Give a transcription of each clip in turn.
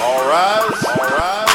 All rise. All rise.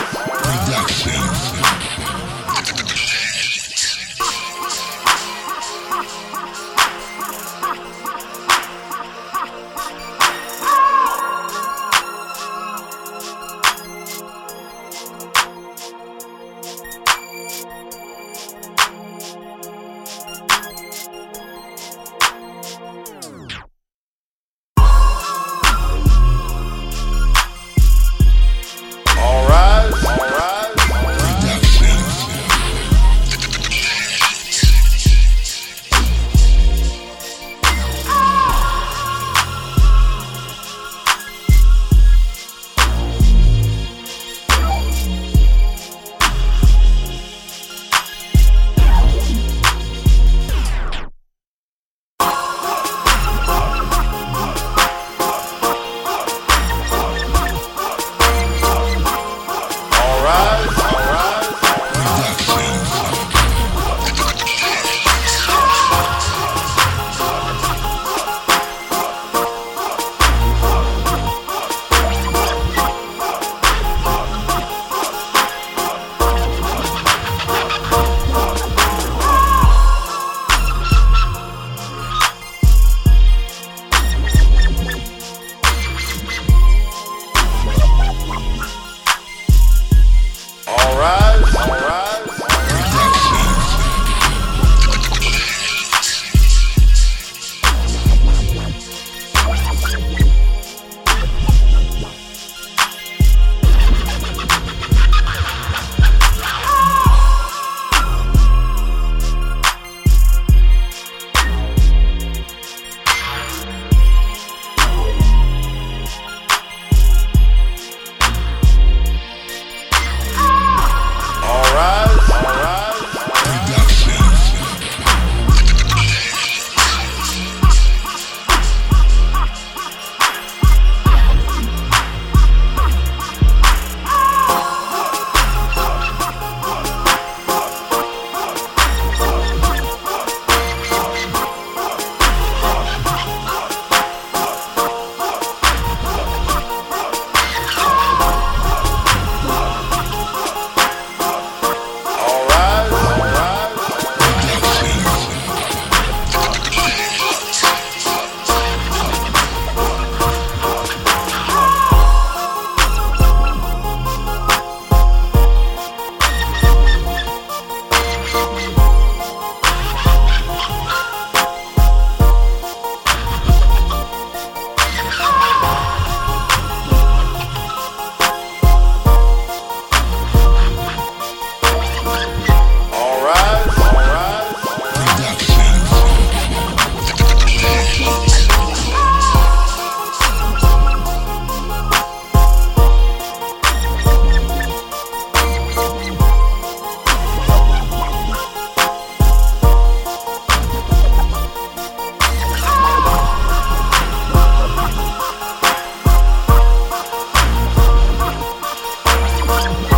Oh.